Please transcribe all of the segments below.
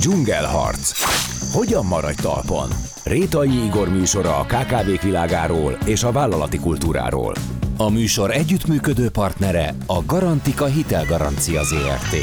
Dzsungelharc. Hogyan maradj talpon? Rétai Igor műsora a KKV-k világáról és a vállalati kultúráról. A műsor együttműködő partnere a Garantika Hitelgarancia ZRT.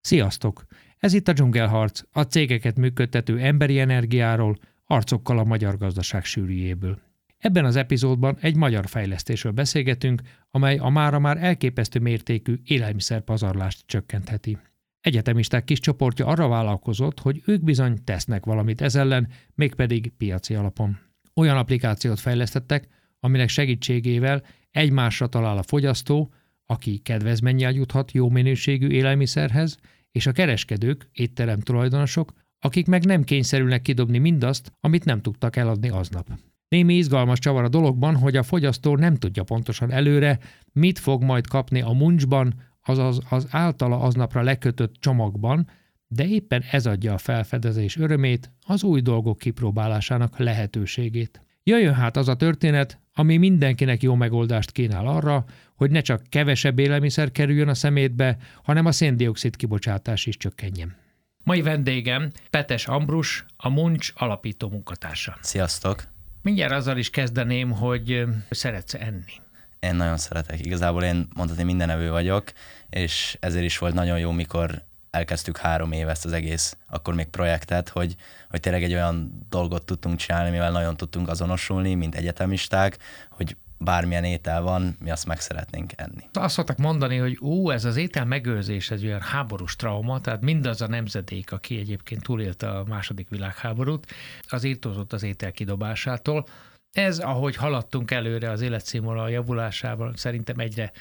Sziasztok! Ez itt a Dzsungelharc, a cégeket működtető emberi energiáról, arcokkal a magyar gazdaság sűrűjéből. Ebben az epizódban egy magyar fejlesztésről beszélgetünk, amely a mára már elképesztő mértékű élelmiszerpazarlást csökkentheti. Egyetemisták kis csoportja arra vállalkozott, hogy ők bizony tesznek valamit ez ellen, mégpedig piaci alapon. Olyan applikációt fejlesztettek, aminek segítségével egymásra talál a fogyasztó, aki kedvezménnyel juthat jó minőségű élelmiszerhez, és a kereskedők, étterem tulajdonosok, akik meg nem kényszerülnek kidobni mindazt, amit nem tudtak eladni aznap. Némi izgalmas csavar a dologban, hogy a fogyasztó nem tudja pontosan előre, mit fog majd kapni a muncsban, azaz az általa aznapra lekötött csomagban, de éppen ez adja a felfedezés örömét, az új dolgok kipróbálásának lehetőségét. Jöjjön hát az a történet, ami mindenkinek jó megoldást kínál arra, hogy ne csak kevesebb élelmiszer kerüljön a szemétbe, hanem a széndiokszid kibocsátás is csökkenjen. Mai vendégem Petes Ambrus, a Muncs alapító munkatársa. Sziasztok! Mindjárt azzal is kezdeném, hogy szeretsz enni. Én nagyon szeretek. Igazából én mondhatni mindenevő vagyok, és ezért is volt nagyon jó, mikor elkezdtük három éve ezt az egész, akkor még projektet, hogy, hogy tényleg egy olyan dolgot tudtunk csinálni, mivel nagyon tudtunk azonosulni, mint egyetemisták, hogy bármilyen étel van, mi azt meg szeretnénk enni. Azt szoktak mondani, hogy ú, ez az étel megőrzés, ez olyan háborús trauma, tehát mindaz a nemzedék, aki egyébként túlélte a második világháborút, az írtózott az étel kidobásától. Ez, ahogy haladtunk előre az életszínvonal javulásával, szerintem egyre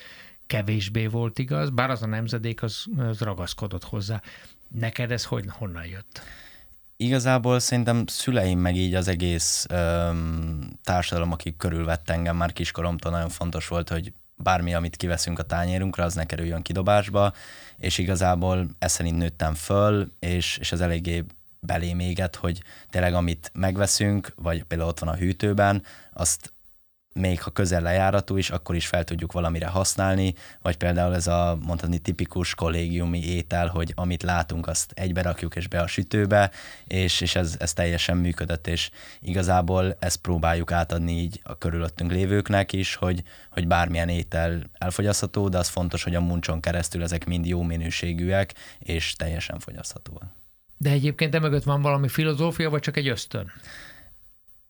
kevésbé volt igaz, bár az a nemzedék az, az ragaszkodott hozzá. Neked ez hogy, honnan jött? Igazából szerintem szüleim meg így az egész öm, társadalom, akik körülvett engem már kiskoromtól nagyon fontos volt, hogy bármi, amit kiveszünk a tányérunkra, az ne kerüljön kidobásba, és igazából ez szerint nőttem föl, és, és ez eléggé belém éget, hogy tényleg amit megveszünk, vagy például ott van a hűtőben, azt még ha közel lejáratú is, akkor is fel tudjuk valamire használni, vagy például ez a mondhatni tipikus kollégiumi étel, hogy amit látunk, azt egybe rakjuk és be a sütőbe, és, és ez, ez teljesen működött, és igazából ezt próbáljuk átadni így a körülöttünk lévőknek is, hogy, hogy bármilyen étel elfogyasztható, de az fontos, hogy a muncson keresztül ezek mind jó minőségűek, és teljesen fogyaszthatóak. De egyébként emögött van valami filozófia, vagy csak egy ösztön?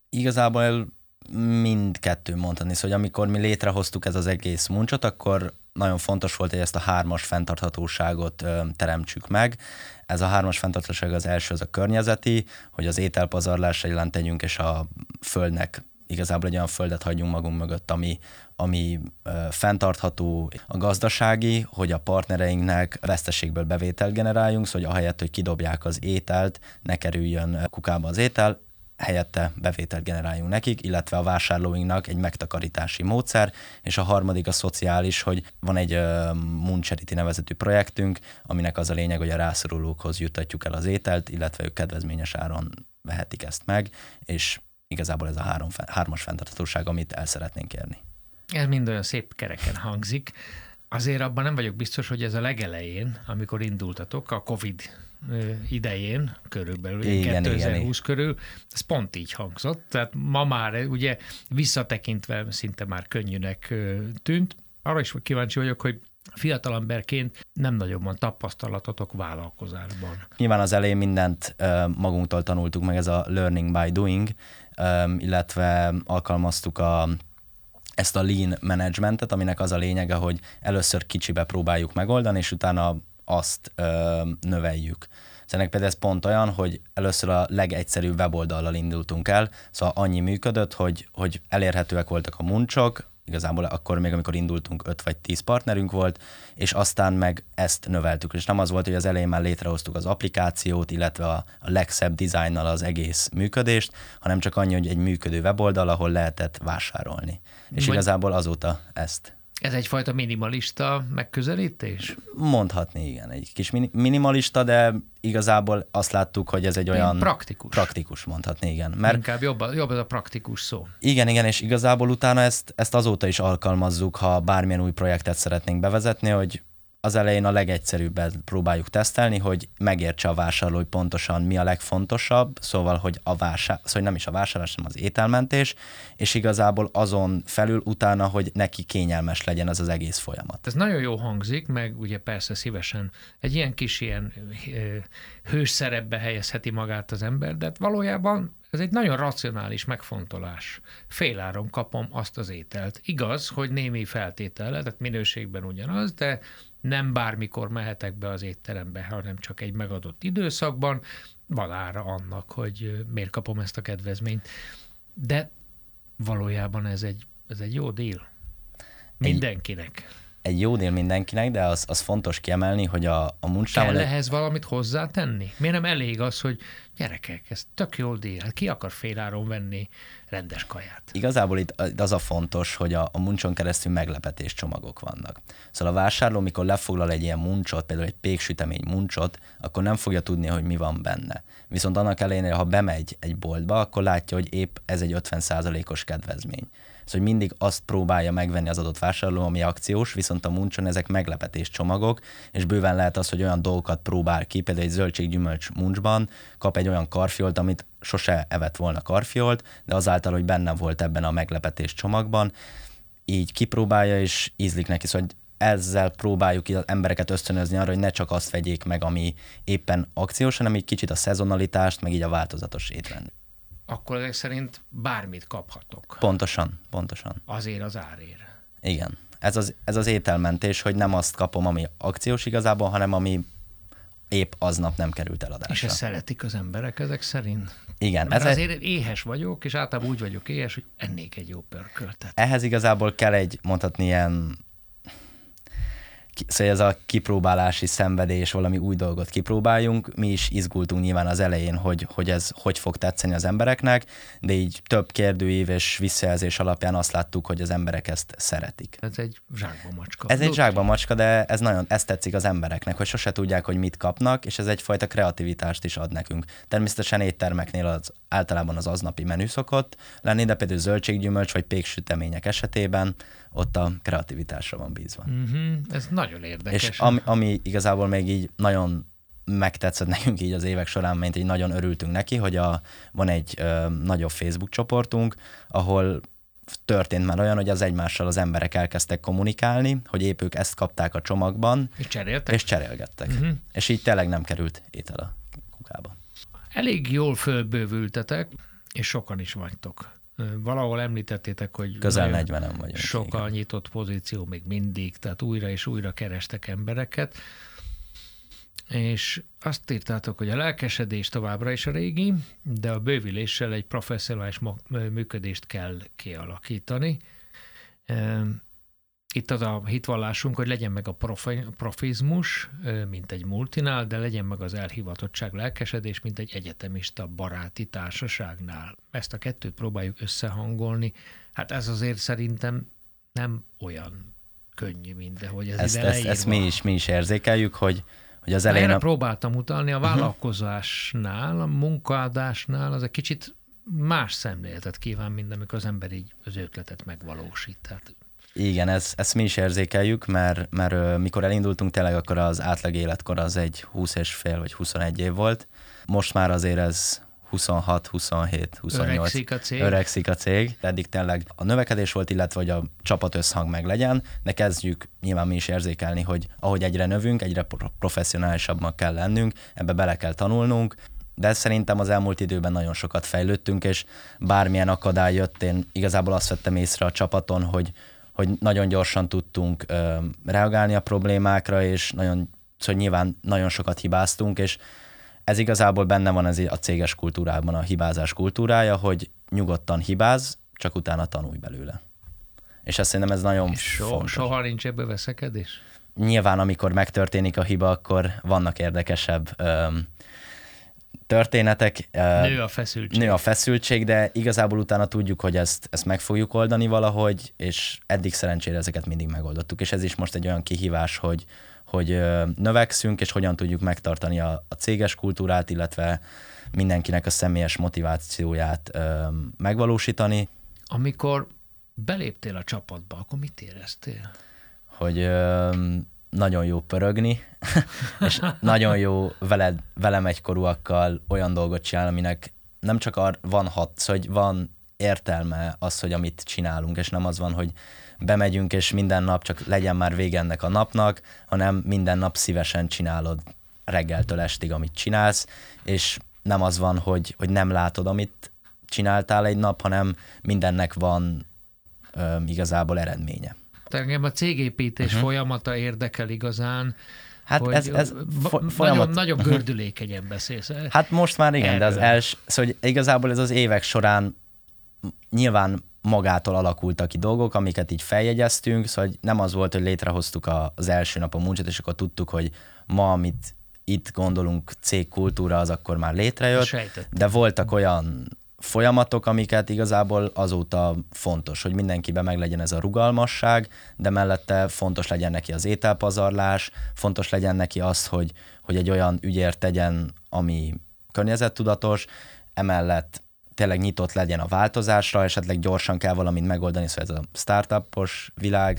Igazából mindkettő mondani. Szóval, hogy amikor mi létrehoztuk ez az egész muncsot, akkor nagyon fontos volt, hogy ezt a hármas fenntarthatóságot ö, teremtsük meg. Ez a hármas fenntarthatóság az első, az a környezeti, hogy az ételpazarlás ellen tegyünk, és a földnek igazából egy olyan földet hagyjunk magunk mögött, ami, ami ö, fenntartható, a gazdasági, hogy a partnereinknek veszteségből bevételt generáljunk, szóval hogy ahelyett, hogy kidobják az ételt, ne kerüljön kukába az étel, helyette bevételt generáljunk nekik, illetve a vásárlóinknak egy megtakarítási módszer, és a harmadik a szociális, hogy van egy uh, Moon nevezetű projektünk, aminek az a lényeg, hogy a rászorulókhoz jutatjuk el az ételt, illetve ők kedvezményes áron vehetik ezt meg, és igazából ez a három, hármas fenntarthatóság, amit el szeretnénk érni. Ez mind olyan szép kereken hangzik. Azért abban nem vagyok biztos, hogy ez a legelején, amikor indultatok, a COVID idején, körülbelül igen, 2020 igen, körül, ez pont így hangzott. Tehát ma már ugye visszatekintve szinte már könnyűnek tűnt. Arra is kíváncsi vagyok, hogy fiatalemberként nem nagyon van tapasztalatotok vállalkozásban. Nyilván az elején mindent magunktól tanultuk meg, ez a learning by doing, illetve alkalmaztuk a ezt a lean managementet, aminek az a lényege, hogy először kicsibe próbáljuk megoldani, és utána azt ö, növeljük. Ennek például ez pont olyan, hogy először a legegyszerűbb weboldallal indultunk el, szóval annyi működött, hogy, hogy elérhetőek voltak a muncsok, igazából akkor még, amikor indultunk, 5 vagy 10 partnerünk volt, és aztán meg ezt növeltük. És nem az volt, hogy az elején már létrehoztuk az applikációt, illetve a, a legszebb dizájnnal az egész működést, hanem csak annyi, hogy egy működő weboldal, ahol lehetett vásárolni. És Vagy... igazából azóta ezt ez egyfajta minimalista megközelítés? Mondhatni, igen. Egy kis minimalista, de igazából azt láttuk, hogy ez egy olyan... Praktikus. Praktikus, mondhatni, igen. Mert Inkább jobb, jobb ez a praktikus szó. Igen, igen, és igazából utána ezt, ezt azóta is alkalmazzuk, ha bármilyen új projektet szeretnénk bevezetni, hogy az elején a legegyszerűbbet próbáljuk tesztelni, hogy megértse a vásárló, hogy pontosan mi a legfontosabb, szóval, hogy a vásár, szóval nem is a vásárlás, hanem az ételmentés, és igazából azon felül utána, hogy neki kényelmes legyen az az egész folyamat. Ez nagyon jó hangzik, meg ugye persze szívesen egy ilyen kis ilyen hős szerepbe helyezheti magát az ember, de valójában ez egy nagyon racionális megfontolás. Féláron kapom azt az ételt. Igaz, hogy némi feltétele, tehát minőségben ugyanaz, de nem bármikor mehetek be az étterembe, hanem csak egy megadott időszakban, van ára annak, hogy miért kapom ezt a kedvezményt. De valójában ez egy, ez egy jó díl. Mindenkinek. Egy egy jó dél mindenkinek, de az, az fontos kiemelni, hogy a, a muncsával... Kell ehhez valamit hozzátenni? Miért nem elég az, hogy gyerekek, ez tök jó hát ki akar féláron venni rendes kaját? Igazából itt az a fontos, hogy a, a muncson keresztül meglepetés csomagok vannak. Szóval a vásárló, mikor lefoglal egy ilyen muncsot, például egy péksütemény muncsot, akkor nem fogja tudni, hogy mi van benne. Viszont annak ellenére, ha bemegy egy boltba, akkor látja, hogy épp ez egy 50%-os kedvezmény. Szóval mindig azt próbálja megvenni az adott vásárló, ami akciós, viszont a muncson ezek meglepetés csomagok, és bőven lehet az, hogy olyan dolgokat próbál ki, például egy zöldséggyümölcs muncsban kap egy olyan karfiolt, amit sose evett volna karfiolt, de azáltal, hogy benne volt ebben a meglepetés csomagban, így kipróbálja, és ízlik neki. Szóval ezzel próbáljuk az embereket ösztönözni arra, hogy ne csak azt vegyék meg, ami éppen akciós, hanem egy kicsit a szezonalitást, meg így a változatos étrend akkor ezek szerint bármit kaphatok. Pontosan, pontosan. Azért az árér. Igen. Ez az, ez az ételmentés, hogy nem azt kapom, ami akciós igazából, hanem ami épp aznap nem került eladásra. És ezt szeretik az emberek ezek szerint? Igen. Mert ez azért egy... éhes vagyok, és általában úgy vagyok éhes, hogy ennék egy jó pörköltet. Ehhez igazából kell egy, mondhatni ilyen szóval ez a kipróbálási szenvedés, valami új dolgot kipróbáljunk. Mi is izgultunk nyilván az elején, hogy, hogy ez hogy fog tetszeni az embereknek, de így több kérdőív és visszajelzés alapján azt láttuk, hogy az emberek ezt szeretik. Ez egy zsákba macska. Ez egy zsákba macska, de ez nagyon, ez tetszik az embereknek, hogy sose tudják, hogy mit kapnak, és ez egyfajta kreativitást is ad nekünk. Természetesen éttermeknél az általában az aznapi menü szokott lenni, de például zöldséggyümölcs vagy péksütemények esetében ott a kreativitásra van bízva. Uh-huh. Ez nagyon érdekes. És ami, ami igazából még így nagyon megtetszett nekünk így az évek során, mint így nagyon örültünk neki, hogy a, van egy ö, nagyobb Facebook csoportunk, ahol történt már olyan, hogy az egymással az emberek elkezdtek kommunikálni, hogy épp ők ezt kapták a csomagban. És cseréltek? És cserélgettek. Uh-huh. És így tényleg nem került étel a kukába. Elég jól fölbővültetek, és sokan is vagytok. Valahol említettétek, hogy közel 40 vagyunk. Sok a nyitott pozíció még mindig, tehát újra és újra kerestek embereket. És azt írtátok, hogy a lelkesedés továbbra is a régi, de a bővüléssel egy professzionális működést kell kialakítani. Itt az a hitvallásunk, hogy legyen meg a profi, profizmus, mint egy multinál, de legyen meg az elhivatottság, lelkesedés, mint egy egyetemista baráti társaságnál. Ezt a kettőt próbáljuk összehangolni. Hát ez azért szerintem nem olyan könnyű, mint de hogy ez ezt, ezt, ezt mi, is, mi is érzékeljük, hogy, hogy az elején... Erre a... próbáltam utalni, a mhm. vállalkozásnál, a munkaadásnál az egy kicsit más szemléletet kíván, mint amikor az ember így az ötletet megvalósít. Tehát igen, ez, ezt mi is érzékeljük, mert, mert mikor elindultunk, tényleg akkor az átlag életkor az egy 20 és fél vagy 21 év volt. Most már azért ez 26, 27, 28. Öregszik a cég. Öregszik a cég. Eddig tényleg a növekedés volt, illetve hogy a csapat összhang meg legyen, de kezdjük nyilván mi is érzékelni, hogy ahogy egyre növünk, egyre professzionálisabbnak kell lennünk, ebbe bele kell tanulnunk, de szerintem az elmúlt időben nagyon sokat fejlődtünk, és bármilyen akadály jött, én igazából azt vettem észre a csapaton, hogy hogy nagyon gyorsan tudtunk ö, reagálni a problémákra, és nagyon, szóval nyilván nagyon sokat hibáztunk, és ez igazából benne van ez a céges kultúrában, a hibázás kultúrája, hogy nyugodtan hibáz, csak utána tanulj belőle. És azt szerintem ez nagyon és so, fontos. Soha nincs ebből veszekedés? Nyilván, amikor megtörténik a hiba, akkor vannak érdekesebb öm, történetek. Nő a feszültség. Nő a feszültség, de igazából utána tudjuk, hogy ezt, ezt meg fogjuk oldani valahogy, és eddig szerencsére ezeket mindig megoldottuk. És ez is most egy olyan kihívás, hogy, hogy növekszünk, és hogyan tudjuk megtartani a, a céges kultúrát, illetve mindenkinek a személyes motivációját ö, megvalósítani. Amikor beléptél a csapatba, akkor mit éreztél? Hogy ö, nagyon jó pörögni, és nagyon jó veled, velem egykorúakkal olyan dolgot csinál, aminek nem csak ar- van hat, hogy van értelme az, hogy amit csinálunk, és nem az van, hogy bemegyünk, és minden nap csak legyen már vége ennek a napnak, hanem minden nap szívesen csinálod reggeltől estig, amit csinálsz, és nem az van, hogy, hogy nem látod, amit csináltál egy nap, hanem mindennek van ö, igazából eredménye. Engem a cégépítés uh-huh. folyamata érdekel igazán. Hát hogy ez, ez nagyon, folyamat... nagyon gördülékenyen beszélsz. Hát most már igen, Erről. de az els, szóval hogy igazából ez az évek során nyilván magától alakultak ki dolgok, amiket így feljegyeztünk, szóval nem az volt, hogy létrehoztuk az első nap a muncsot, és akkor tudtuk, hogy ma, amit itt gondolunk cégkultúra, az akkor már létrejött, Sejtettem. de voltak olyan folyamatok, amiket igazából azóta fontos, hogy mindenkiben meg legyen ez a rugalmasság, de mellette fontos legyen neki az ételpazarlás, fontos legyen neki az, hogy, hogy egy olyan ügyért tegyen, ami környezettudatos, emellett tényleg nyitott legyen a változásra, esetleg gyorsan kell valamit megoldani, szóval ez a startupos világ,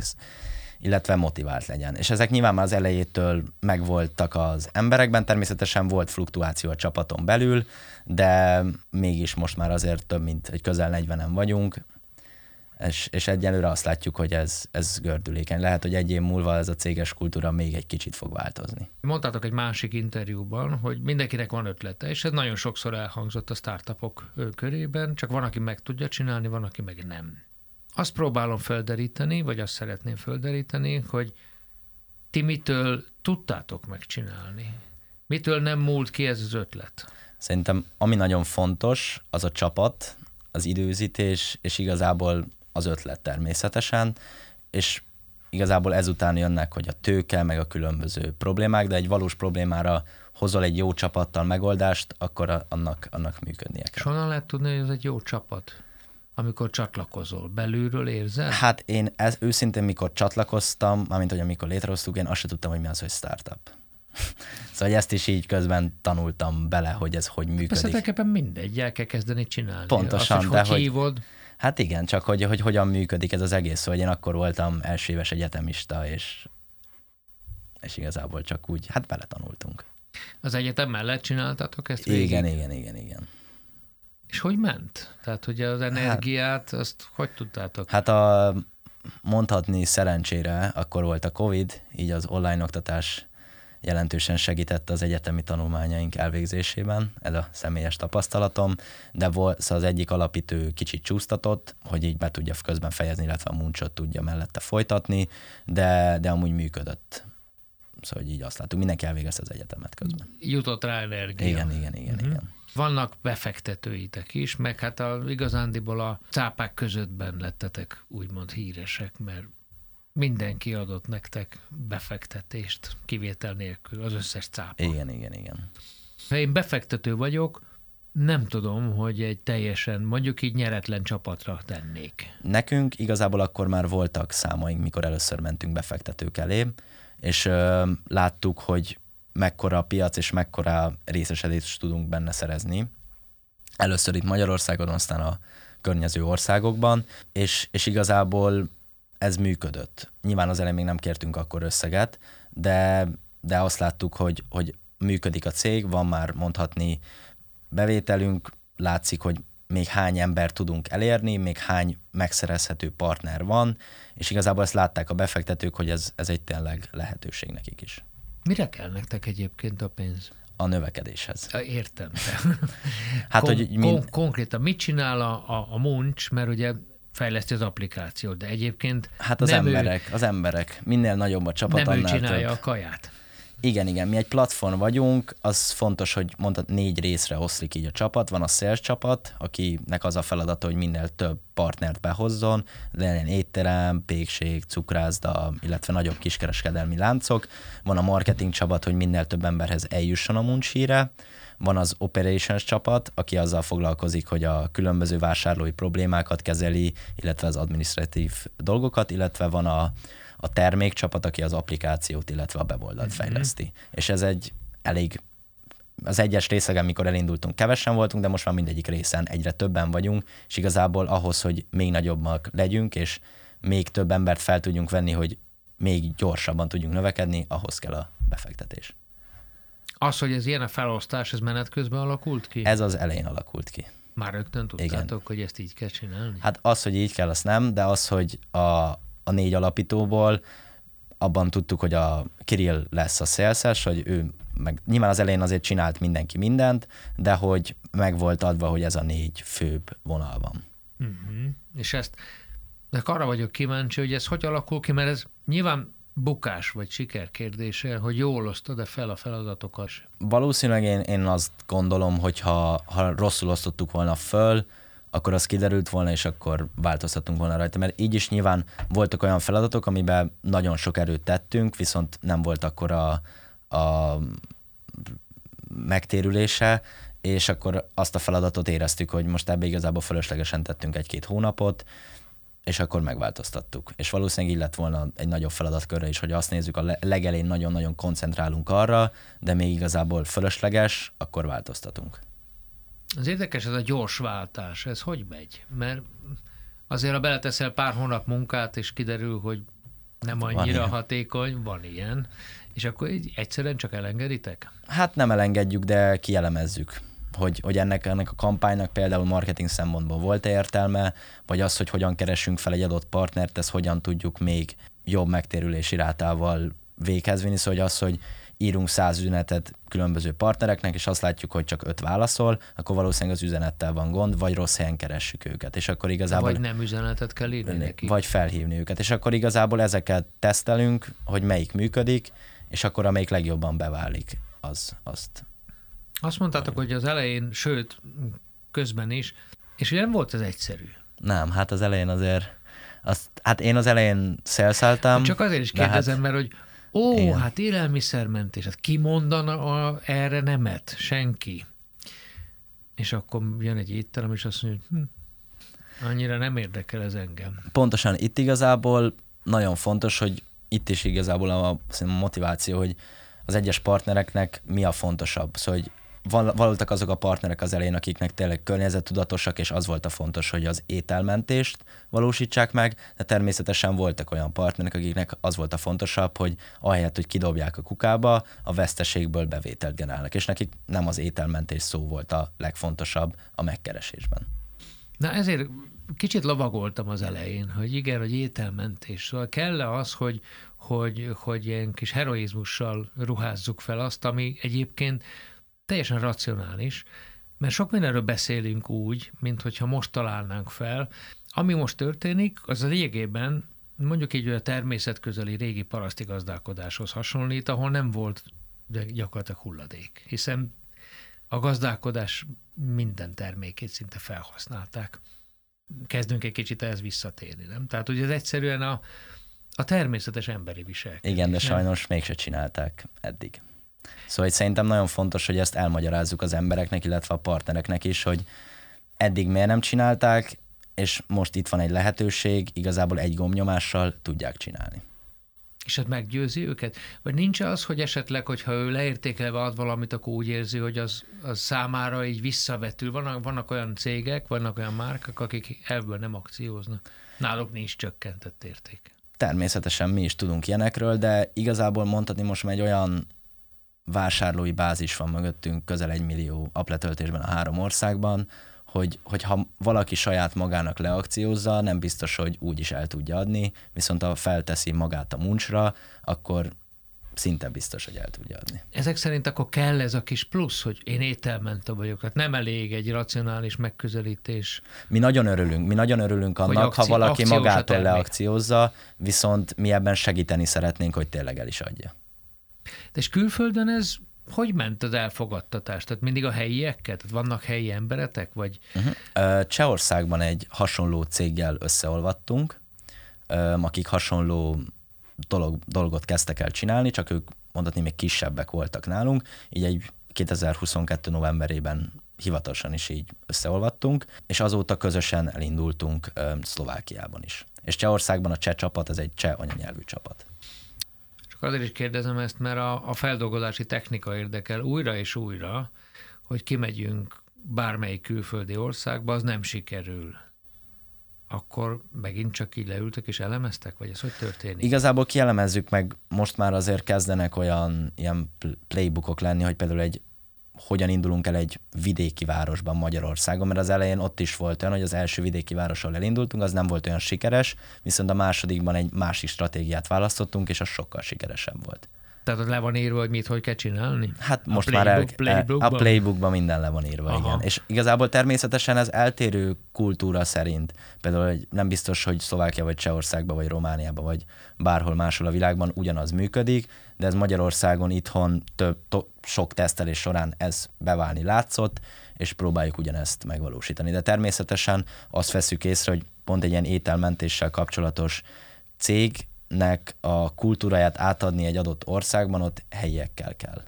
illetve motivált legyen. És ezek nyilván már az elejétől megvoltak az emberekben, természetesen volt fluktuáció a csapaton belül, de mégis most már azért több mint egy közel 40-en vagyunk, és, és egyelőre azt látjuk, hogy ez, ez gördülékeny. Lehet, hogy egy év múlva ez a céges kultúra még egy kicsit fog változni. Mondtátok egy másik interjúban, hogy mindenkinek van ötlete, és ez nagyon sokszor elhangzott a startupok körében, csak van, aki meg tudja csinálni, van, aki meg nem. Azt próbálom földeríteni, vagy azt szeretném földeríteni, hogy ti mitől tudtátok megcsinálni? Mitől nem múlt ki ez az ötlet? Szerintem ami nagyon fontos, az a csapat, az időzítés, és igazából az ötlet természetesen, és igazából ezután jönnek, hogy a tőke, meg a különböző problémák, de egy valós problémára hozol egy jó csapattal megoldást, akkor annak, annak működnie kell. És honnan lehet tudni, hogy ez egy jó csapat? Amikor csatlakozol? Belülről érzed? Hát én ez, őszintén, mikor csatlakoztam, mármint hogy amikor létrehoztuk, én azt sem tudtam, hogy mi az, hogy startup. szóval ezt is így közben tanultam bele, hogy ez hogy működik. Persze tulajdonképpen mindegy, el kell kezdeni csinálni. Pontosan, azt, hogy de hogy, hívod. Hát igen, csak hogy, hogy hogyan működik ez az egész. Szóval én akkor voltam első éves egyetemista, és, és igazából csak úgy, hát beletanultunk. Az egyetem mellett csináltatok ezt végig? Igen, igen, igen, igen. És hogy ment? Tehát, hogy az energiát, hát, azt hogy tudtátok? Hát a, mondhatni szerencsére akkor volt a Covid, így az online oktatás jelentősen segített az egyetemi tanulmányaink elvégzésében, ez a személyes tapasztalatom, de volt, szóval az egyik alapítő kicsit csúsztatott, hogy így be tudja közben fejezni, illetve a muncsot tudja mellette folytatni, de, de amúgy működött. Szóval így azt láttuk, mindenki elvégezte az egyetemet közben. Jutott rá energia. Igen, igen, igen, uh-huh. igen. Vannak befektetőitek is, meg hát a, igazándiból a cápák közöttben lettetek úgymond híresek, mert mindenki adott nektek befektetést, kivétel nélkül, az összes cápa. Igen, igen, igen. Ha én befektető vagyok, nem tudom, hogy egy teljesen, mondjuk így nyeretlen csapatra tennék. Nekünk igazából akkor már voltak számaink, mikor először mentünk befektetők elé, és ö, láttuk, hogy mekkora a piac és mekkora részesedést tudunk benne szerezni. Először itt Magyarországon, aztán a környező országokban, és, és igazából ez működött. Nyilván az elején még nem kértünk akkor összeget, de, de azt láttuk, hogy, hogy működik a cég, van már mondhatni bevételünk, látszik, hogy még hány ember tudunk elérni, még hány megszerezhető partner van, és igazából ezt látták a befektetők, hogy ez, ez egy tényleg lehetőség nekik is. Mire kell nektek egyébként a pénz? A növekedéshez. Értem. hát, Kon- hogy mind... kon- konkrétan mit csinál a, a, a Munch, mert ugye fejleszti az applikációt, de egyébként Hát az emberek, ő, az emberek. Minél nagyobb a csapat, nem annál ő csinálja több. a kaját. Igen, igen, mi egy platform vagyunk, az fontos, hogy mondtad, négy részre oszlik így a csapat. Van a sales csapat, akinek az a feladata, hogy minél több partnert behozzon, legyen étterem, pékség, cukrászda, illetve nagyobb kiskereskedelmi láncok. Van a marketing csapat, hogy minél több emberhez eljusson a muncsíre. Van az operations csapat, aki azzal foglalkozik, hogy a különböző vásárlói problémákat kezeli, illetve az administratív dolgokat, illetve van a a termékcsapat, aki az applikációt, illetve a weboldalt mm-hmm. fejleszti. És ez egy elég az egyes részegen, mikor elindultunk, kevesen voltunk, de most már mindegyik részen egyre többen vagyunk, és igazából ahhoz, hogy még nagyobbak legyünk, és még több embert fel tudjunk venni, hogy még gyorsabban tudjunk növekedni, ahhoz kell a befektetés. Az, hogy ez ilyen a felosztás, ez menet közben alakult ki? Ez az elején alakult ki. Már rögtön tudtátok, Igen. hogy ezt így kell csinálni? Hát az, hogy így kell, azt nem, de az, hogy a, a négy alapítóból abban tudtuk, hogy a Kirill lesz a szélszes, hogy ő meg nyilván az elején azért csinált mindenki mindent, de hogy meg volt adva, hogy ez a négy főbb vonal van. Uh-huh. És ezt, de arra vagyok kíváncsi, hogy ez hogy alakul ki, mert ez nyilván bukás vagy siker kérdése, hogy jól osztod-e fel a feladatokat? Valószínűleg én, én azt gondolom, hogy ha, ha rosszul osztottuk volna föl, akkor az kiderült volna, és akkor változtatunk volna rajta. Mert így is nyilván voltak olyan feladatok, amiben nagyon sok erőt tettünk, viszont nem volt akkor a, a megtérülése, és akkor azt a feladatot éreztük, hogy most ebbe igazából fölöslegesen tettünk egy-két hónapot, és akkor megváltoztattuk. És valószínűleg így lett volna egy nagyobb feladatkörre is, hogy azt nézzük, a legelén nagyon-nagyon koncentrálunk arra, de még igazából fölösleges, akkor változtatunk. Az érdekes ez a gyors váltás, ez hogy megy? Mert azért, ha beleteszel pár hónap munkát, és kiderül, hogy nem annyira van hatékony, van ilyen, és akkor így egyszerűen csak elengeditek? Hát nem elengedjük, de kielemezzük hogy, hogy ennek, ennek a kampánynak például marketing szempontból volt-e értelme, vagy az, hogy hogyan keresünk fel egy adott partnert, ezt hogyan tudjuk még jobb megtérülési rátával véghez vinni, szóval hogy az, hogy írunk száz üzenetet különböző partnereknek, és azt látjuk, hogy csak öt válaszol, akkor valószínűleg az üzenettel van gond, vagy rossz helyen keressük őket. És akkor igazából... Vagy nem üzenetet kell írni neki. Vagy felhívni őket. És akkor igazából ezeket tesztelünk, hogy melyik működik, és akkor amelyik legjobban beválik, az azt. Azt mondtátok, hogy az elején, sőt, közben is, és nem volt ez egyszerű. Nem, hát az elején azért, azt, hát én az elején szelszáltam. Csak azért is kérdezem, hát, mert hogy Ó, Igen. hát élelmiszermentés, hát ki mondana a, erre nemet? Senki. És akkor jön egy étterem, és azt mondja, hogy hm, annyira nem érdekel ez engem. Pontosan itt igazából nagyon fontos, hogy itt is igazából a, a motiváció, hogy az egyes partnereknek mi a fontosabb. Szóval, hogy voltak azok a partnerek az elején, akiknek tényleg környezettudatosak, és az volt a fontos, hogy az ételmentést valósítsák meg, de természetesen voltak olyan partnerek, akiknek az volt a fontosabb, hogy ahelyett, hogy kidobják a kukába, a veszteségből bevételt generálnak, és nekik nem az ételmentés szó volt a legfontosabb a megkeresésben. Na ezért kicsit lovagoltam az elején, hogy igen, hogy ételmentés. Szóval kell az, hogy, hogy, hogy ilyen kis heroizmussal ruházzuk fel azt, ami egyébként teljesen racionális, mert sok mindenről beszélünk úgy, mint hogyha most találnánk fel. Ami most történik, az a lényegében mondjuk így a természetközeli régi paraszti gazdálkodáshoz hasonlít, ahol nem volt de gyakorlatilag hulladék, hiszen a gazdálkodás minden termékét szinte felhasználták. Kezdünk egy kicsit ehhez visszatérni, nem? Tehát ugye ez egyszerűen a, a természetes emberi viselkedés. Igen, de sajnos mégse csinálták eddig. Szóval szerintem nagyon fontos, hogy ezt elmagyarázzuk az embereknek, illetve a partnereknek is, hogy eddig miért nem csinálták, és most itt van egy lehetőség, igazából egy gombnyomással tudják csinálni. És hát meggyőzi őket? Vagy nincs az, hogy esetleg, hogyha ő leértékelve ad valamit, akkor úgy érzi, hogy az, az számára így visszavetül. Vannak, vannak olyan cégek, vannak olyan márkak, akik ebből nem akcióznak. Náluk nincs csökkentett érték. Természetesen mi is tudunk ilyenekről, de igazából mondhatni most már egy olyan vásárlói bázis van mögöttünk, közel egy millió apletöltésben a három országban, hogy, hogyha valaki saját magának leakciózza, nem biztos, hogy úgy is el tudja adni, viszont ha felteszi magát a muncsra, akkor szinte biztos, hogy el tudja adni. Ezek szerint akkor kell ez a kis plusz, hogy én ételmentő vagyok, hát nem elég egy racionális megközelítés. Mi nagyon örülünk, mi nagyon örülünk annak, akci- ha valaki magától leakciózza, viszont mi ebben segíteni szeretnénk, hogy tényleg el is adja. És külföldön ez hogy ment az elfogadtatás? Tehát mindig a helyiekkel? Tehát vannak helyi emberetek? Vagy? Uh-huh. Csehországban egy hasonló céggel összeolvattunk, akik hasonló dolog, dolgot kezdtek el csinálni, csak ők mondhatni még kisebbek voltak nálunk, így egy 2022. novemberében hivatalosan is így összeolvattunk, és azóta közösen elindultunk Szlovákiában is. És Csehországban a cseh csapat, ez egy cseh anyanyelvű csapat. Csak azért is kérdezem ezt, mert a, a feldolgozási technika érdekel újra és újra, hogy kimegyünk bármelyik külföldi országba, az nem sikerül. akkor megint csak így leültek és elemeztek, vagy ez hogy történik? Igazából kielemezzük meg, most már azért kezdenek olyan ilyen playbookok lenni, hogy például egy hogyan indulunk el egy vidéki városban Magyarországon, mert az elején ott is volt olyan, hogy az első vidéki városról elindultunk, az nem volt olyan sikeres, viszont a másodikban egy másik stratégiát választottunk, és az sokkal sikeresebb volt. Tehát ott le van írva, hogy mit, hogy kell csinálni? Hát most playbook, már el, playbookban? a playbookban minden le van írva, Aha. igen. És igazából természetesen ez eltérő kultúra szerint. Például nem biztos, hogy Szlovákia vagy Csehországban, vagy Romániában, vagy bárhol máshol a világban ugyanaz működik, de ez Magyarországon itthon több, to, sok tesztelés során ez beválni látszott, és próbáljuk ugyanezt megvalósítani. De természetesen azt veszük észre, hogy pont egy ilyen ételmentéssel kapcsolatos cég nek a kultúráját átadni egy adott országban, ott helyiekkel kell.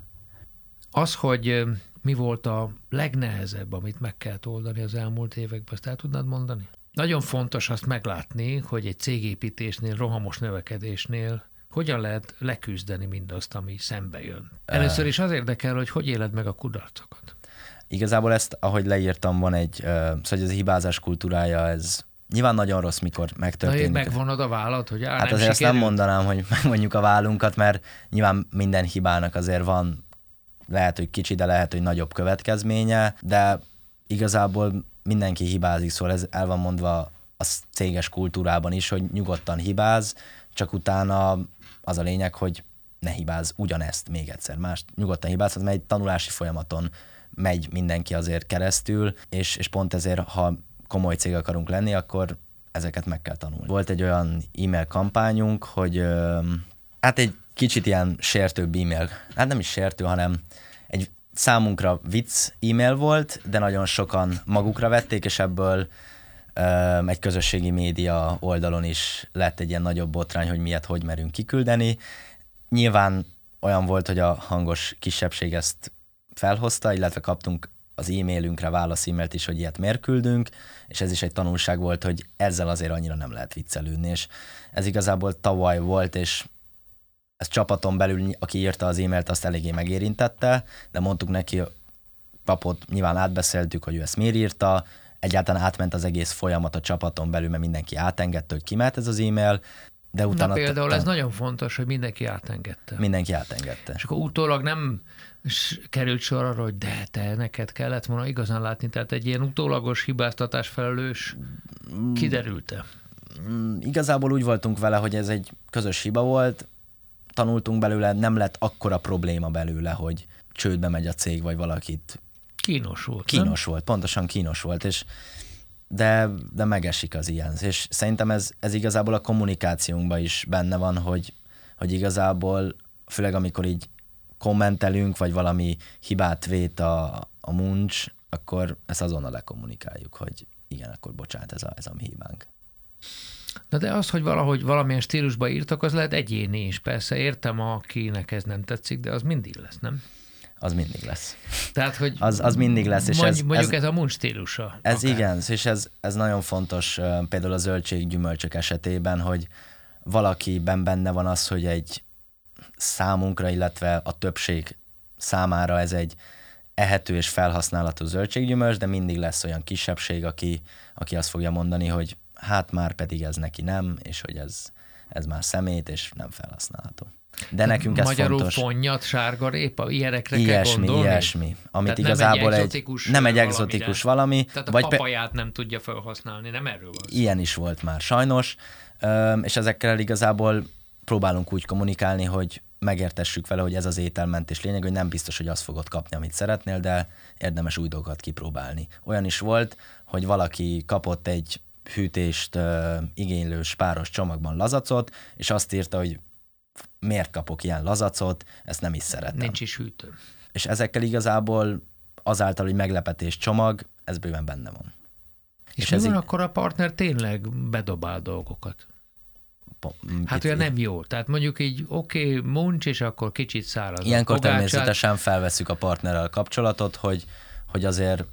Az, hogy mi volt a legnehezebb, amit meg kell oldani az elmúlt években, azt el tudnád mondani? Nagyon fontos azt meglátni, hogy egy cégépítésnél, rohamos növekedésnél hogyan lehet leküzdeni mindazt, ami szembe jön. Először is az érdekel, hogy hogy éled meg a kudarcokat. Igazából ezt, ahogy leírtam, van egy, szóval ez a hibázás kultúrája, ez Nyilván nagyon rossz, mikor megtörténik. Na, megvonod a vállat, hogy Hát azért azt nem mondanám, hogy megmondjuk a vállunkat, mert nyilván minden hibának azért van, lehet, hogy kicsi, de lehet, hogy nagyobb következménye, de igazából mindenki hibázik, szóval ez el van mondva a céges kultúrában is, hogy nyugodtan hibáz, csak utána az a lényeg, hogy ne hibáz ugyanezt még egyszer. Más nyugodtan hibázhat, mert egy tanulási folyamaton megy mindenki azért keresztül, és, és pont ezért, ha komoly cég akarunk lenni, akkor ezeket meg kell tanulni. Volt egy olyan e-mail kampányunk, hogy hát egy kicsit ilyen sértőbb e-mail, hát nem is sértő, hanem egy számunkra vicc e-mail volt, de nagyon sokan magukra vették, és ebből egy közösségi média oldalon is lett egy ilyen nagyobb botrány, hogy miért hogy merünk kiküldeni. Nyilván olyan volt, hogy a hangos kisebbség ezt felhozta, illetve kaptunk az e-mailünkre válasz e-mailt is, hogy ilyet miért küldünk, és ez is egy tanulság volt, hogy ezzel azért annyira nem lehet viccelődni, és ez igazából tavaly volt, és ez csapaton belül, aki írta az e-mailt, azt eléggé megérintette, de mondtuk neki, papot nyilván átbeszéltük, hogy ő ezt miért írta, egyáltalán átment az egész folyamat a csapaton belül, mert mindenki átengedte, hogy kimehet ez az e-mail, de utána... Na például ez nagyon fontos, hogy mindenki átengedte. Mindenki átengedte. És akkor utólag nem került sor arra, hogy de te, neked kellett volna igazán látni, tehát egy ilyen utólagos hibáztatás felelős kiderült-e? Mm, igazából úgy voltunk vele, hogy ez egy közös hiba volt, tanultunk belőle, nem lett akkora probléma belőle, hogy csődbe megy a cég, vagy valakit. Kínos volt. Kínos nem? volt, pontosan kínos volt, és de, de megesik az ilyen. És szerintem ez, ez igazából a kommunikációnkban is benne van, hogy, hogy igazából, főleg amikor így kommentelünk, vagy valami hibát vét a, a muncs, akkor ezt azonnal lekommunikáljuk, hogy igen, akkor bocsánat, ez a, ez a mi hibánk. Na de az, hogy valahogy valamilyen stílusba írtak, az lehet egyéni is. Persze értem, akinek ez nem tetszik, de az mindig lesz, nem? Az mindig lesz. Tehát, hogy az, az mindig lesz. És mondj, ez, mondjuk ez, ez a muncs stílusa. Ez akár. igen, és ez, ez nagyon fontos például a zöldség gyümölcsök esetében, hogy valakiben benne van az, hogy egy számunkra, illetve a többség számára ez egy ehető és felhasználható zöldséggyümölcs, de mindig lesz olyan kisebbség, aki, aki azt fogja mondani, hogy hát már pedig ez neki nem, és hogy ez, ez már szemét, és nem felhasználható. De nekünk ez Magyarul fontos. fonnyat, sárga répa, ilyenekre ilyesmi, kell gondolni? Ilyesmi, amit Tehát igazából nem egy, nem egy egzotikus valami. valami Tehát a vagy papaját pe... nem tudja felhasználni, nem erről van Ilyen is volt már sajnos, és ezekkel igazából próbálunk úgy kommunikálni, hogy megértessük vele, hogy ez az ételmentés lényeg, hogy nem biztos, hogy azt fogod kapni, amit szeretnél, de érdemes új dolgokat kipróbálni. Olyan is volt, hogy valaki kapott egy hűtést uh, igénylő spáros csomagban lazacot, és azt írta, hogy miért kapok ilyen lazacot, ezt nem is szeretem. Nincs is hűtő. És ezekkel igazából azáltal, hogy meglepetés csomag, ez bőven benne van. És, és mi ez van így... akkor a partner tényleg bedobál dolgokat? Hát olyan nem jó. Tehát mondjuk így oké, okay, muncs, és akkor kicsit száraz. Ilyenkor természetesen felveszük a partnerrel kapcsolatot, hogy, hogy azért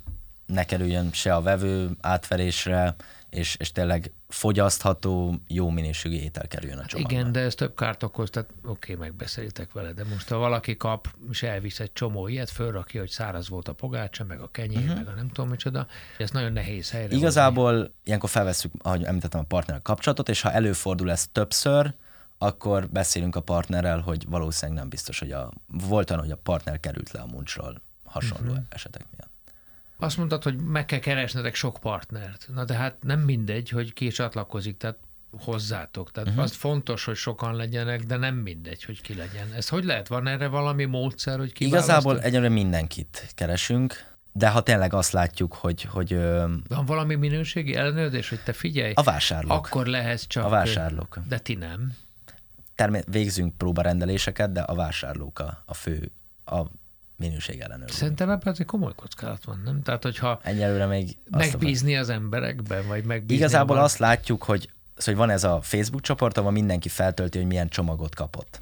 ne kerüljön se a vevő átverésre, és, és tényleg fogyasztható, jó minőségű étel kerüljön a Hát csomagba. igen, de ez több kárt okoz, tehát oké, megbeszéltek vele, de most ha valaki kap, és elvisz egy csomó ilyet, fölrakja, hogy száraz volt a pogácsa, meg a kenyér, uh-huh. meg a nem tudom micsoda, ez nagyon nehéz helyre hozni. Igazából ilyenkor felveszünk, ahogy említettem, a partner kapcsolatot, és ha előfordul ez többször, akkor beszélünk a partnerrel, hogy valószínűleg nem biztos, hogy a, volt olyan, hogy a partner került le a muncsról hasonló uh-huh. esetek miatt. Azt mondtad, hogy meg kell keresnetek sok partnert. Na de hát nem mindegy, hogy ki csatlakozik, tehát hozzátok. Tehát uh-huh. az fontos, hogy sokan legyenek, de nem mindegy, hogy ki legyen. Ez hogy lehet? Van erre valami módszer, hogy ki Igazából egyelőre mindenkit keresünk, de ha tényleg azt látjuk, hogy... hogy Van valami minőségi ellenőrzés, hogy te figyelj, a vásárlók. akkor lehetsz csak... A vásárlók. De ti nem. Termé- végzünk próbarendeléseket, de a vásárlók a, a fő, a minőség ellenőrző. Szerintem ebben azért komoly kockázat van, nem? Tehát, hogyha Egyelőre még... azt megbízni az emberekben, vagy megbízni Igazából abban- azt látjuk, hogy, hogy van ez a Facebook csoport, ahol mindenki feltölti, hogy milyen csomagot kapott.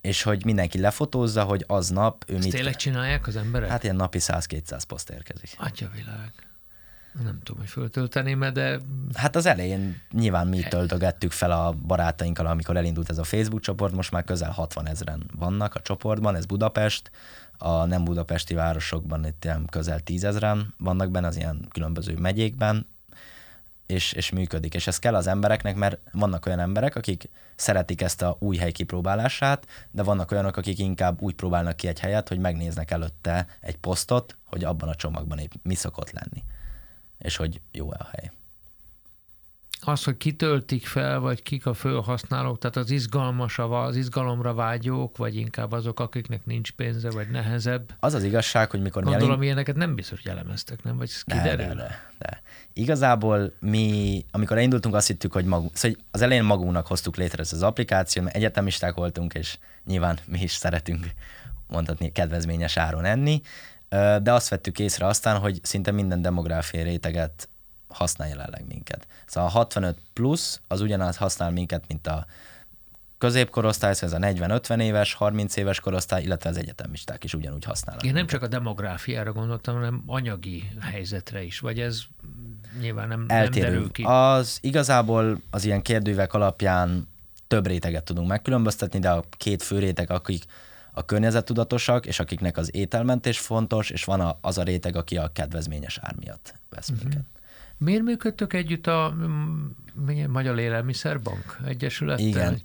És hogy mindenki lefotózza, hogy aznap ő Ezt mit... tényleg csinálják az emberek? Hát ilyen napi 100-200 poszt érkezik. Atya világ. Nem tudom, hogy föltölteném de Hát az elején nyilván mi töltögettük fel a barátainkkal, amikor elindult ez a Facebook csoport, most már közel 60 ezeren vannak a csoportban, ez Budapest, a nem budapesti városokban itt ilyen közel 10 ezeren vannak benne, az ilyen különböző megyékben, és, és működik. És ez kell az embereknek, mert vannak olyan emberek, akik szeretik ezt a új hely kipróbálását, de vannak olyanok, akik inkább úgy próbálnak ki egy helyet, hogy megnéznek előtte egy posztot, hogy abban a csomagban épp mi szokott lenni, és hogy jó-e a hely. Az, hogy kitöltik fel, vagy kik a fölhasználók, tehát az izgalmas, az izgalomra vágyók, vagy inkább azok, akiknek nincs pénze, vagy nehezebb. Az az igazság, hogy mikor mi Gondolom, elin- ilyeneket nem biztos, hogy elemeztek, nem? Vagy ez de, kiderül? de, de, de. Igazából mi, amikor elindultunk, azt hittük, hogy magunk, szóval az elején magunknak hoztuk létre ezt az applikációt, mert egyetemisták voltunk, és nyilván mi is szeretünk mondhatni kedvezményes áron enni, de azt vettük észre aztán, hogy szinte minden demográfiai réteget használ jelenleg minket. Szóval a 65 plusz az ugyanaz használ minket, mint a középkorosztály, szóval ez a 40-50 éves, 30 éves korosztály, illetve az egyetemisták is ugyanúgy használnak. Én nem csak a demográfiára gondoltam, hanem anyagi helyzetre is, vagy ez nyilván nem, nem eltérő. derül ki. Az igazából az ilyen kérdővek alapján több réteget tudunk megkülönböztetni, de a két fő réteg, akik a környezettudatosak, és akiknek az ételmentés fontos, és van a, az a réteg, aki a kedvezményes ár miatt vesz Mhm. minket. Miért működtök együtt a mm, Magyar Élelmiszerbank Egyesülettel? Igen.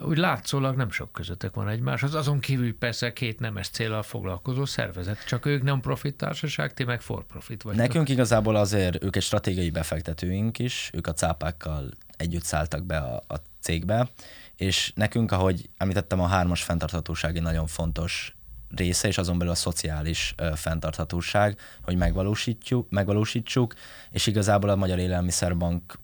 Úgy látszólag nem sok közöttek van egymáshoz, azon kívül persze két nemes célral foglalkozó szervezet, csak ők nem profit társaság, ti meg for profit vagytok. Nekünk igazából azért ők egy stratégiai befektetőink is, ők a cápákkal együtt szálltak be a, a cégbe, és nekünk, ahogy említettem, a hármas fenntarthatóság egy nagyon fontos része, és azon belül a szociális ö, fenntarthatóság, hogy megvalósítjuk, megvalósítsuk, és igazából a Magyar Élelmiszerbank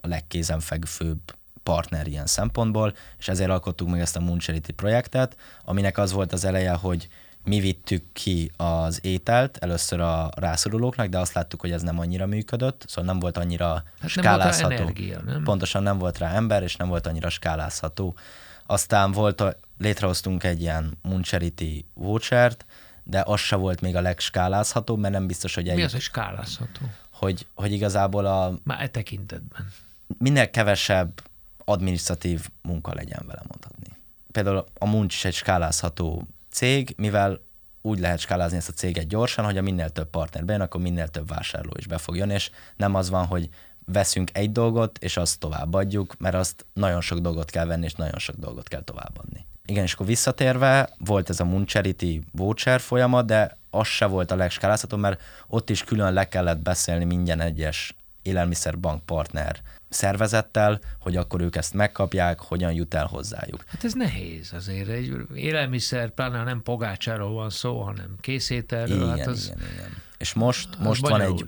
a legkézenfekvőbb partner ilyen szempontból, és ezért alkottuk meg ezt a Moon Charity projektet, aminek az volt az eleje, hogy mi vittük ki az ételt először a rászorulóknak, de azt láttuk, hogy ez nem annyira működött, szóval nem volt annyira Hát nem volt skálázható. energia, nem? Pontosan nem volt rá ember, és nem volt annyira skálázható. Aztán volt, a, létrehoztunk egy ilyen Moon Charity vouchert, de az se volt még a legskálázhatóbb, mert nem biztos, hogy, Mi egy, az, hogy skálázható? hogy, hogy igazából a Már e tekintetben. minél kevesebb administratív munka legyen vele mondhatni. Például a Munch is egy skálázható cég, mivel úgy lehet skálázni ezt a céget gyorsan, hogy a minél több partner bejön, akkor minél több vásárló is be fog jönni, és nem az van, hogy veszünk egy dolgot, és azt továbbadjuk, mert azt nagyon sok dolgot kell venni, és nagyon sok dolgot kell továbbadni. Igen, és akkor visszatérve, volt ez a Moon Charity voucher folyamat, de az se volt a legskálázható, mert ott is külön le kellett beszélni minden egyes élelmiszerbank partner szervezettel, hogy akkor ők ezt megkapják, hogyan jut el hozzájuk. Hát ez nehéz azért. Egy élelmiszer, pláne nem pogácsáról van szó, hanem készételről. Igen, hát az, igen, igen. És most, most van egy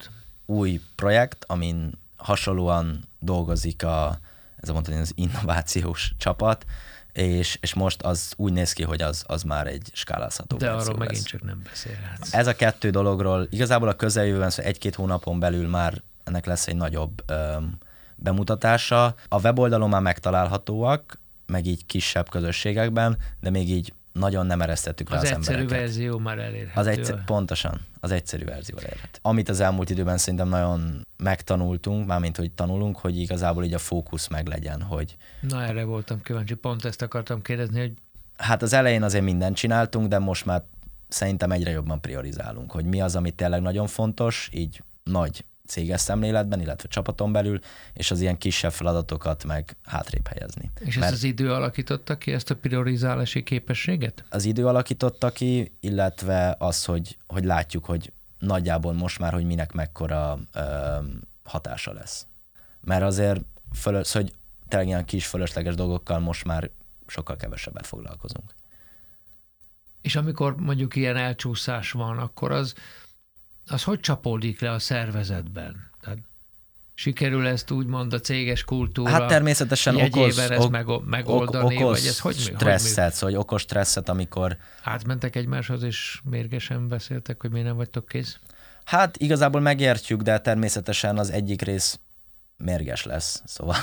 új projekt, amin hasonlóan dolgozik a, ez a mondani, az innovációs csapat, és, és most az úgy néz ki, hogy az, az már egy skálázható De arról lesz. megint csak nem beszélhetsz. Ez a kettő dologról igazából a közeljövőben, szóval egy-két hónapon belül már ennek lesz egy nagyobb öm, bemutatása. A weboldalon már megtalálhatóak, meg így kisebb közösségekben, de még így nagyon nem eresztettük rá az, az, egyszerű embereket. verzió már elérhető. Az egyszer, pontosan, az egyszerű verzió elérhető. Amit az elmúlt időben szerintem nagyon megtanultunk, mármint hogy tanulunk, hogy igazából így a fókusz meg legyen, hogy Na erre voltam kíváncsi, pont ezt akartam kérdezni, hogy hát az elején azért mindent csináltunk, de most már szerintem egyre jobban priorizálunk, hogy mi az, ami tényleg nagyon fontos, így nagy céges szemléletben, illetve csapaton belül, és az ilyen kisebb feladatokat meg hátrébb helyezni. és ezt az idő alakította ki, ezt a priorizálási képességet? Az idő alakította ki, illetve az, hogy, hogy látjuk, hogy nagyjából most már, hogy minek mekkora ö, hatása lesz. Mert azért, fölös, hogy tényleg ilyen kis fölösleges dolgokkal most már sokkal kevesebbet foglalkozunk. És amikor mondjuk ilyen elcsúszás van, akkor az, az hogy csapódik le a szervezetben? Tehát sikerül ezt úgymond a céges kultúra Hát természetesen okoz, ezt ok, meg, megoldani, okoz vagy ez hogy, stresszet, szóval hogy okos stresszet, amikor Átmentek egymáshoz, és mérgesen beszéltek, hogy miért nem vagytok kész? Hát igazából megértjük, de természetesen az egyik rész mérges lesz, szóval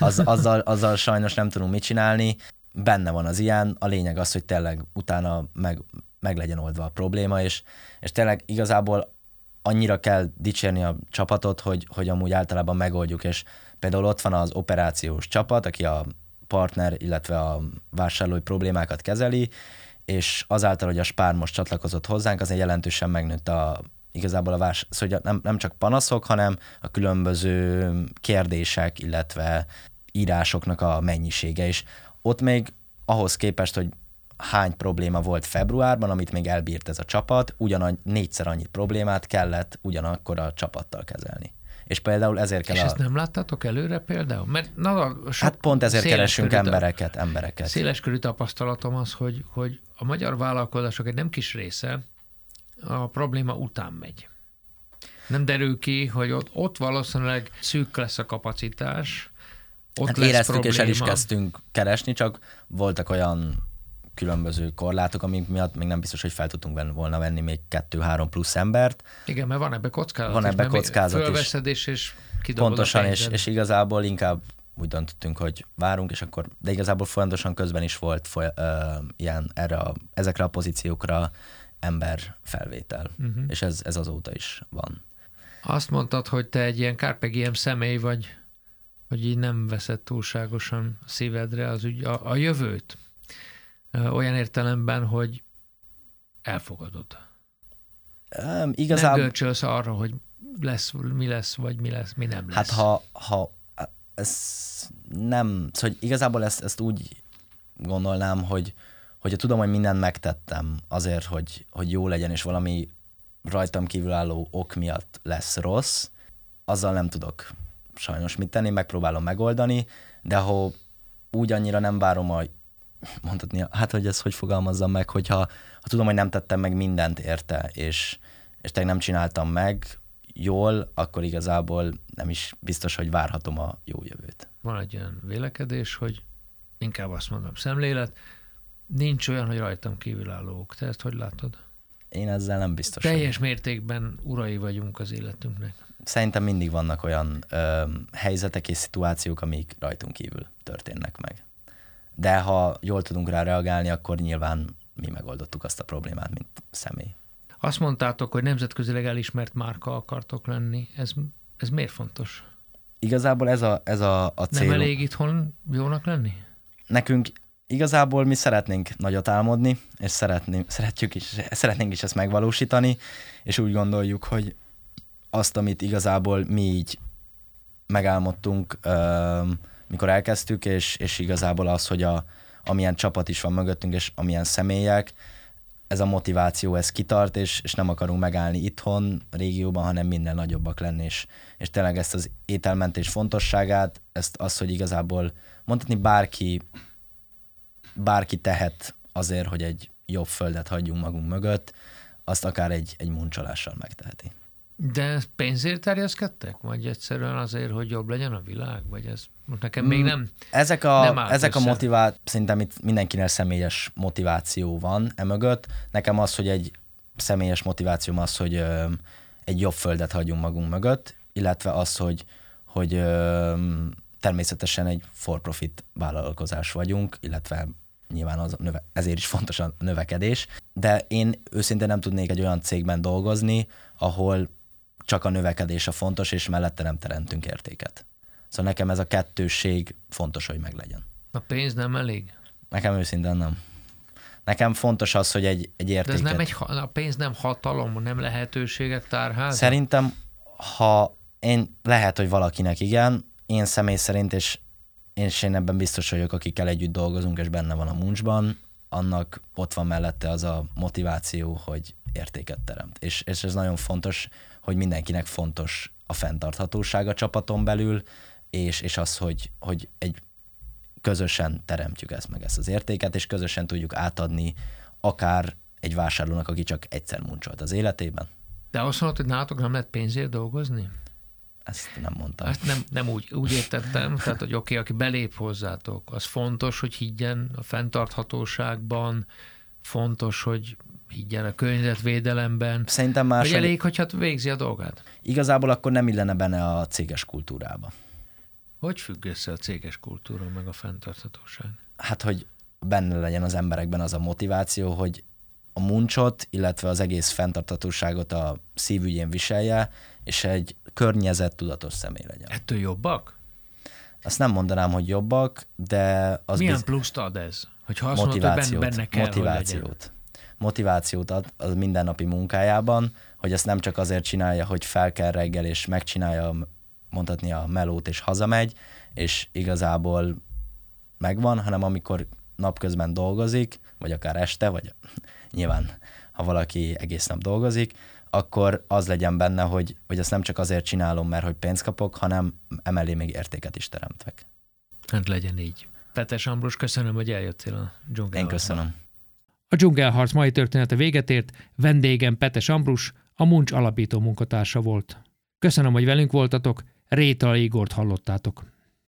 az, azzal, azzal sajnos nem tudunk mit csinálni. Benne van az ilyen, a lényeg az, hogy tényleg utána meg, meg legyen oldva a probléma, és, és tényleg igazából annyira kell dicsérni a csapatot, hogy, hogy amúgy általában megoldjuk, és például ott van az operációs csapat, aki a partner, illetve a vásárlói problémákat kezeli, és azáltal, hogy a Spár most csatlakozott hozzánk, azért jelentősen megnőtt a, igazából a vás, szóval nem, nem csak panaszok, hanem a különböző kérdések, illetve írásoknak a mennyisége is. Ott még ahhoz képest, hogy hány probléma volt februárban, amit még elbírt ez a csapat, ugyanagy négyszer annyi problémát kellett ugyanakkor a csapattal kezelni. És például ezért kell És a... ezt nem láttatok előre például? Mert na, sok Hát pont ezért keresünk körű ta- embereket, embereket. Széles körű tapasztalatom az, hogy, hogy a magyar vállalkozások egy nem kis része a probléma után megy. Nem derül ki, hogy ott, ott valószínűleg szűk lesz a kapacitás, ott Hát lesz éreztük, probléma. és el is kezdtünk keresni, csak voltak olyan különböző korlátok, amik miatt még nem biztos, hogy fel tudtunk volna venni még kettő-három plusz embert. Igen, mert van ebbe kockázat. Van ebbe kockázat is. Fölveszed és, és Pontosan, és, és igazából inkább úgy döntöttünk, hogy várunk, és akkor, de igazából folyamatosan közben is volt foly, ö, ilyen erre a, ezekre a pozíciókra ember felvétel, uh-huh. és ez, ez azóta is van. Azt mondtad, hogy te egy ilyen Carpe Diem személy vagy, hogy így nem veszed túlságosan szívedre az ügy, a, a jövőt. Olyan értelemben, hogy elfogadod. Üm, Nem igazából, görcsölsz arra, hogy lesz, mi lesz, vagy mi lesz, mi nem lesz. hát ha, ha ez nem, szóval igazából ezt, ezt úgy gondolnám, hogy hogyha tudom, hogy mindent megtettem azért, hogy, hogy jó legyen, és valami rajtam kívülálló ok miatt lesz rossz, azzal nem tudok sajnos mit tenni, megpróbálom megoldani, de ha úgy annyira nem várom a mondhatni, hát hogy ezt hogy fogalmazzam meg, hogyha ha tudom, hogy nem tettem meg mindent érte, és, és tényleg nem csináltam meg jól, akkor igazából nem is biztos, hogy várhatom a jó jövőt. Van egy olyan vélekedés, hogy inkább azt mondom, szemlélet, nincs olyan, hogy rajtam kívülállók. Te ezt hogy látod? Én ezzel nem biztos. Teljes mértékben urai vagyunk az életünknek. Szerintem mindig vannak olyan ö, helyzetek és szituációk, amik rajtunk kívül történnek meg. De ha jól tudunk rá reagálni, akkor nyilván mi megoldottuk azt a problémát, mint személy. Azt mondtátok, hogy nemzetközileg elismert márka akartok lenni. Ez, ez miért fontos? Igazából ez a, ez a, a cél. Nem elég itthon jónak lenni? Nekünk igazából mi szeretnénk nagyot álmodni, és szeretnénk, szeretjük is, szeretnénk is ezt megvalósítani, és úgy gondoljuk, hogy azt, amit igazából mi így megálmodtunk, öm, mikor elkezdtük, és, és igazából az, hogy a, amilyen csapat is van mögöttünk, és amilyen személyek, ez a motiváció, ez kitart, és, és nem akarunk megállni itthon, régióban, hanem minden nagyobbak lenni, és, és tényleg ezt az ételmentés fontosságát, ezt az, hogy igazából mondhatni bárki, bárki tehet azért, hogy egy jobb földet hagyjunk magunk mögött, azt akár egy, egy muncsalással megteheti. De pénzért terjeszkedtek? Vagy egyszerűen azért, hogy jobb legyen a világ? Vagy ez most nekem még nem... Ezek Nem a, állt ezek a össze. motivá... Szerintem itt mindenkinek személyes motiváció van emögött. Nekem az, hogy egy személyes motivációm az, hogy ö, egy jobb földet hagyjunk magunk mögött, illetve az, hogy, hogy ö, természetesen egy for-profit vállalkozás vagyunk, illetve nyilván az növe, ezért is fontos a növekedés, de én őszintén nem tudnék egy olyan cégben dolgozni, ahol csak a növekedés a fontos, és mellette nem teremtünk értéket. Szóval nekem ez a kettősség fontos, hogy meglegyen. A pénz nem elég? Nekem őszintén nem. Nekem fontos az, hogy egy, egy értéket... De ez nem egy, a pénz nem hatalom, nem lehetőségek tárháza? Szerintem, ha én, lehet, hogy valakinek igen, én személy szerint, és én, és én ebben biztos vagyok, akikkel együtt dolgozunk, és benne van a muncsban, annak ott van mellette az a motiváció, hogy értéket teremt. És, és ez nagyon fontos, hogy mindenkinek fontos a fenntarthatóság a csapaton belül, és, és az, hogy, hogy egy közösen teremtjük ezt meg ezt az értéket, és közösen tudjuk átadni akár egy vásárlónak, aki csak egyszer muncsolt az életében. De azt mondod, hogy nálatok nem lehet pénzért dolgozni? Ezt nem mondtam. Ezt nem, nem úgy, úgy értettem, tehát hogy oké, okay, aki belép hozzátok, az fontos, hogy higgyen a fenntarthatóságban, fontos, hogy higgyen a környezetvédelemben. Szerintem más. Hogy elég, hogy hát végzi a dolgát. Igazából akkor nem illene benne a céges kultúrába. Hogy függ össze a céges kultúra meg a fenntarthatóság? Hát, hogy benne legyen az emberekben az a motiváció, hogy a muncsot, illetve az egész fenntarthatóságot a szívügyén viselje, és egy környezet tudatos személy legyen. Ettől jobbak? Azt nem mondanám, hogy jobbak, de az Milyen biz... pluszt ad ez? Hogy ha azt motivációt, mondod, hogy benne kell, motivációt. Motivációt ad az mindennapi munkájában, hogy ezt nem csak azért csinálja, hogy fel kell reggel, és megcsinálja mondhatni a melót, és hazamegy, és igazából megvan, hanem amikor napközben dolgozik, vagy akár este, vagy nyilván, ha valaki egész nap dolgozik, akkor az legyen benne, hogy, hogy ezt nem csak azért csinálom, mert hogy pénzt kapok, hanem emellé még értéket is teremtek. Hát legyen így. Petes Ambrus, köszönöm, hogy eljöttél a dzsungelharcba. Én köszönöm. A dzsungelharc mai története véget ért, vendégem Petes Ambrus, a Muncs alapító munkatársa volt. Köszönöm, hogy velünk voltatok, Réta Igort hallottátok.